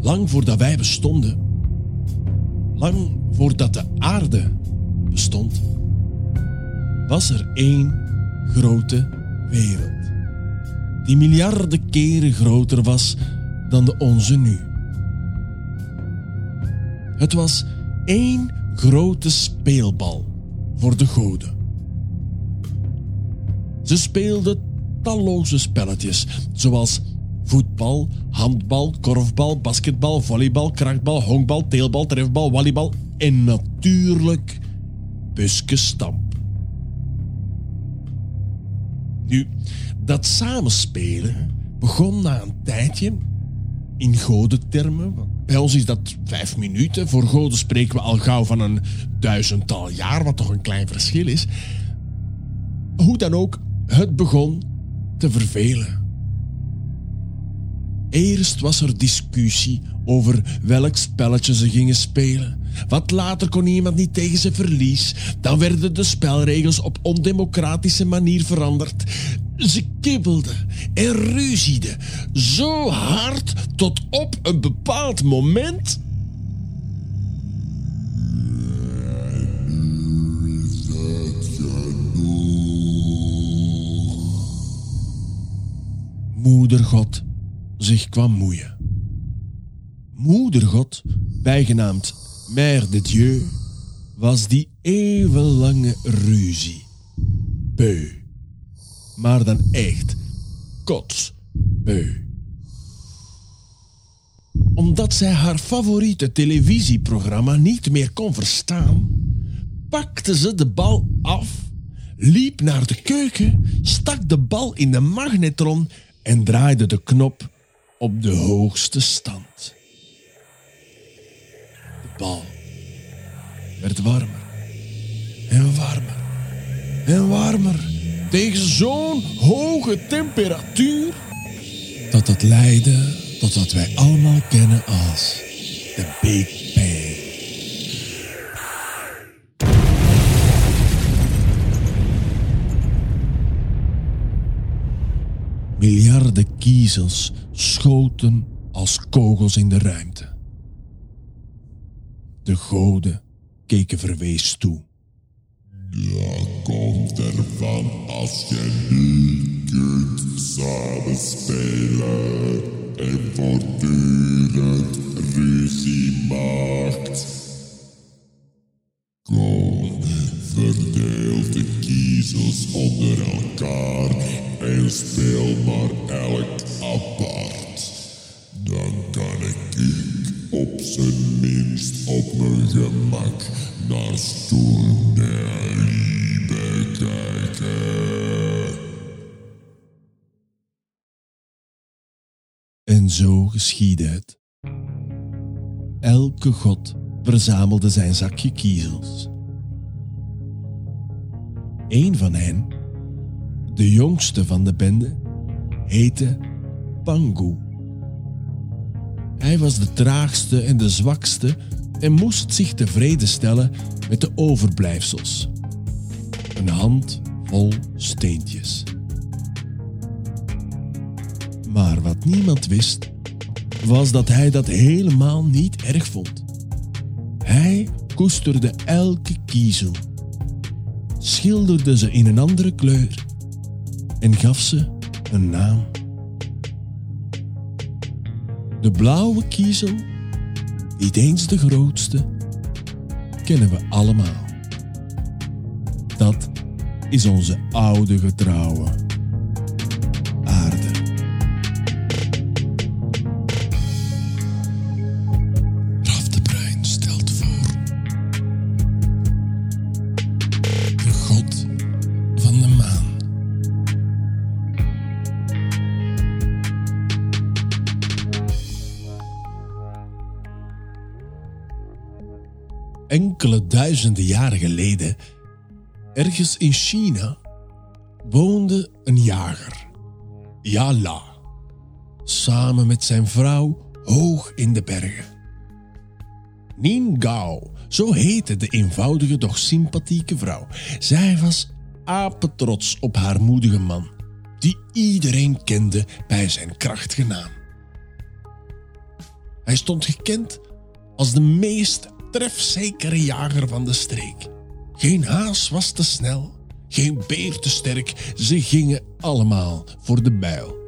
lang voordat wij bestonden, lang voordat de aarde bestond, was er één grote wereld. Die miljarden keren groter was dan de onze nu. Het was één grote speelbal voor de goden. Ze speelden talloze spelletjes, zoals voetbal, handbal, korfbal, basketbal, volleybal, krachtbal, honkbal, teelbal, trefbal, volleybal en natuurlijk buskestamp. Nu, dat samenspelen begon na een tijdje in godentermen. Bij ons is dat vijf minuten. Voor goden spreken we al gauw van een duizendtal jaar, wat toch een klein verschil is. Hoe dan ook, het begon te vervelen. Eerst was er discussie over welk spelletje ze gingen spelen. Wat later kon iemand niet tegen zijn verlies. Dan werden de spelregels op ondemocratische manier veranderd. Ze kibbelden en ruzieden zo hard tot op een bepaald moment. Moedergod zich kwam moeien. Moedergod, bijgenaamd Mère de Dieu, was die eeuwenlange ruzie. Beu. Maar dan echt kotsbeu. Omdat zij haar favoriete televisieprogramma niet meer kon verstaan, pakte ze de bal af, liep naar de keuken, stak de bal in de magnetron en draaide de knop op de hoogste stand. De bal werd warmer en warmer en warmer tegen zo'n hoge temperatuur dat het leidde tot wat wij allemaal kennen als de Big Miljarden kiezels schoten als kogels in de ruimte. De goden keken verwees toe. Dat komt ervan als je niet kunt samen spelen en voortdurend ruzie maakt. Kom, verdeel de kiezels onder elkaar en speel maar elk apart. Dan kan ik op zijn minst op mijn gemak naar Stoel der kijken. En zo geschiedde het. Elke god verzamelde zijn zakje kiezels. Een van hen, de jongste van de bende, heette Pangu. Hij was de traagste en de zwakste en moest zich tevreden stellen met de overblijfsels. Een hand vol steentjes. Maar wat niemand wist, was dat hij dat helemaal niet erg vond. Hij koesterde elke kiezel, schilderde ze in een andere kleur en gaf ze een naam. De blauwe kiezel, niet eens de grootste, kennen we allemaal. Dat is onze oude getrouwe Enkele duizenden jaren geleden, ergens in China, woonde een jager, Yala, samen met zijn vrouw hoog in de bergen. Nin Gao, zo heette de eenvoudige doch sympathieke vrouw. Zij was apetrots op haar moedige man, die iedereen kende bij zijn krachtige naam, Hij stond gekend als de meest trefzekere jager van de streek. Geen haas was te snel, geen beer te sterk. Ze gingen allemaal voor de bijl.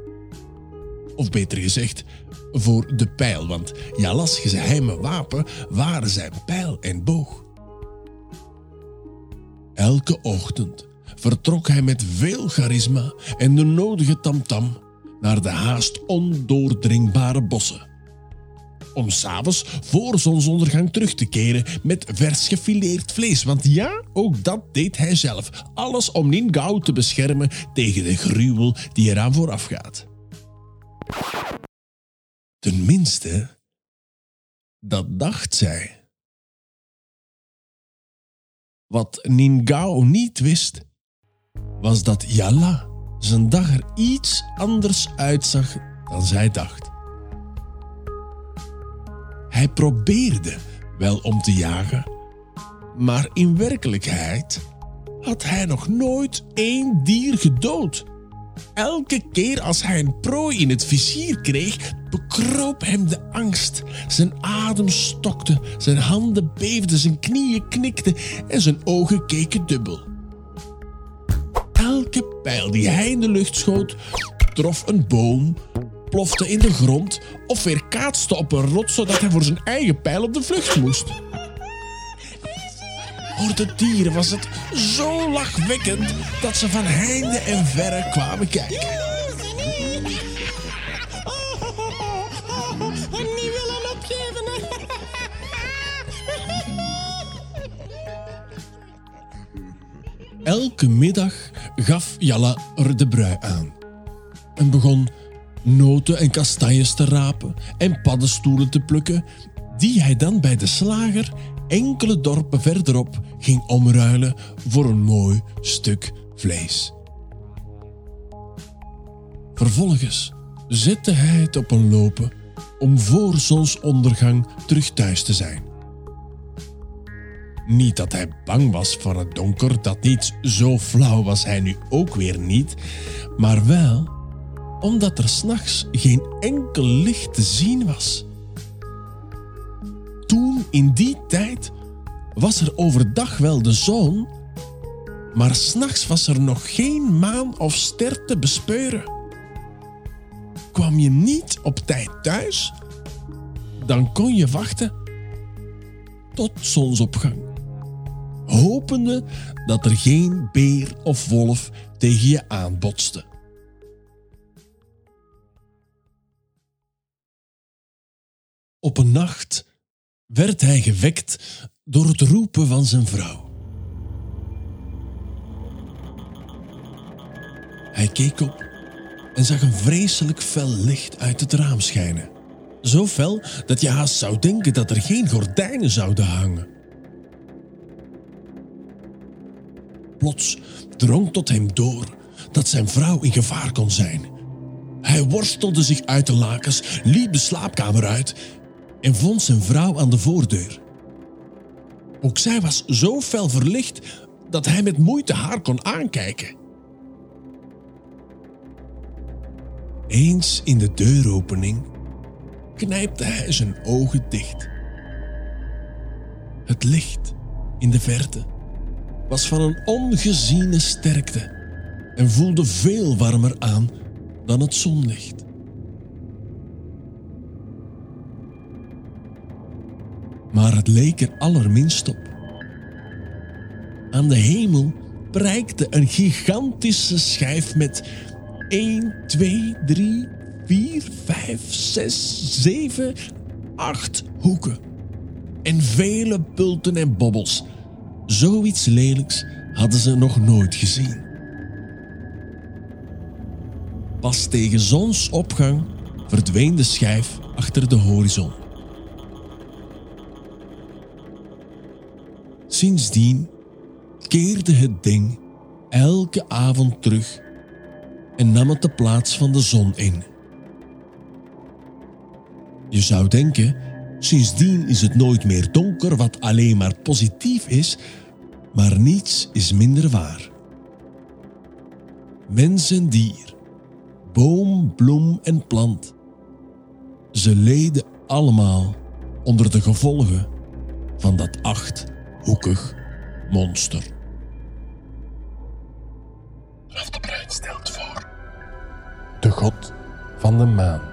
Of beter gezegd, voor de pijl, want Jalas geheime wapen waren zijn pijl en boog. Elke ochtend vertrok hij met veel charisma en de nodige tamtam naar de haast ondoordringbare bossen. Om s'avonds voor zonsondergang terug te keren met vers gefileerd vlees. Want ja, ook dat deed hij zelf. Alles om Ningao te beschermen tegen de gruwel die eraan vooraf gaat. Tenminste, dat dacht zij. Wat Ningao niet wist, was dat Yala zijn dag er iets anders uitzag dan zij dacht. Hij probeerde wel om te jagen, maar in werkelijkheid had hij nog nooit één dier gedood. Elke keer als hij een prooi in het vizier kreeg, bekroop hem de angst. Zijn adem stokte, zijn handen beefden, zijn knieën knikten en zijn ogen keken dubbel. Elke pijl die hij in de lucht schoot, trof een boom, plofte in de grond of weerkaatste op een rot zodat hij voor zijn eigen pijl op de vlucht moest. Voor de dieren was het zo lachwekkend dat ze van heinde en verre kwamen kijken. Elke middag gaf Jalla er de brui aan. En begon noten en kastanjes te rapen en paddenstoelen te plukken, die hij dan bij de slager enkele dorpen verderop ging omruilen voor een mooi stuk vlees. Vervolgens zette hij het op een lopen om voor zonsondergang terug thuis te zijn. Niet dat hij bang was voor het donker, dat niet zo flauw was hij nu ook weer niet, maar wel omdat er s'nachts geen enkel licht te zien was. Toen, in die tijd, was er overdag wel de zon, maar s'nachts was er nog geen maan of ster te bespeuren. Kwam je niet op tijd thuis, dan kon je wachten tot zonsopgang, hopende dat er geen beer of wolf tegen je aanbotste. Op een nacht werd hij gewekt door het roepen van zijn vrouw. Hij keek op en zag een vreselijk fel licht uit het raam schijnen. Zo fel dat je haast zou denken dat er geen gordijnen zouden hangen. Plots drong tot hem door dat zijn vrouw in gevaar kon zijn. Hij worstelde zich uit de lakens, liep de slaapkamer uit en vond zijn vrouw aan de voordeur. Ook zij was zo fel verlicht dat hij met moeite haar kon aankijken. Eens in de deuropening knijpte hij zijn ogen dicht. Het licht in de verte was van een ongeziene sterkte en voelde veel warmer aan dan het zonlicht. Maar het leek er allerminst op. Aan de hemel prijkte een gigantische schijf met 1, 2, 3, 4, 5, 6, 7, 8 hoeken. En vele pulten en bobbels. Zoiets lelijks hadden ze nog nooit gezien. Pas tegen zonsopgang verdween de schijf achter de horizon. Sindsdien keerde het ding elke avond terug en nam het de plaats van de zon in. Je zou denken, sindsdien is het nooit meer donker, wat alleen maar positief is, maar niets is minder waar. Mens en dier, boom, bloem en plant, ze leden allemaal onder de gevolgen van dat achthoekig monster. Raf de Bruin stelt voor. De god van de maan.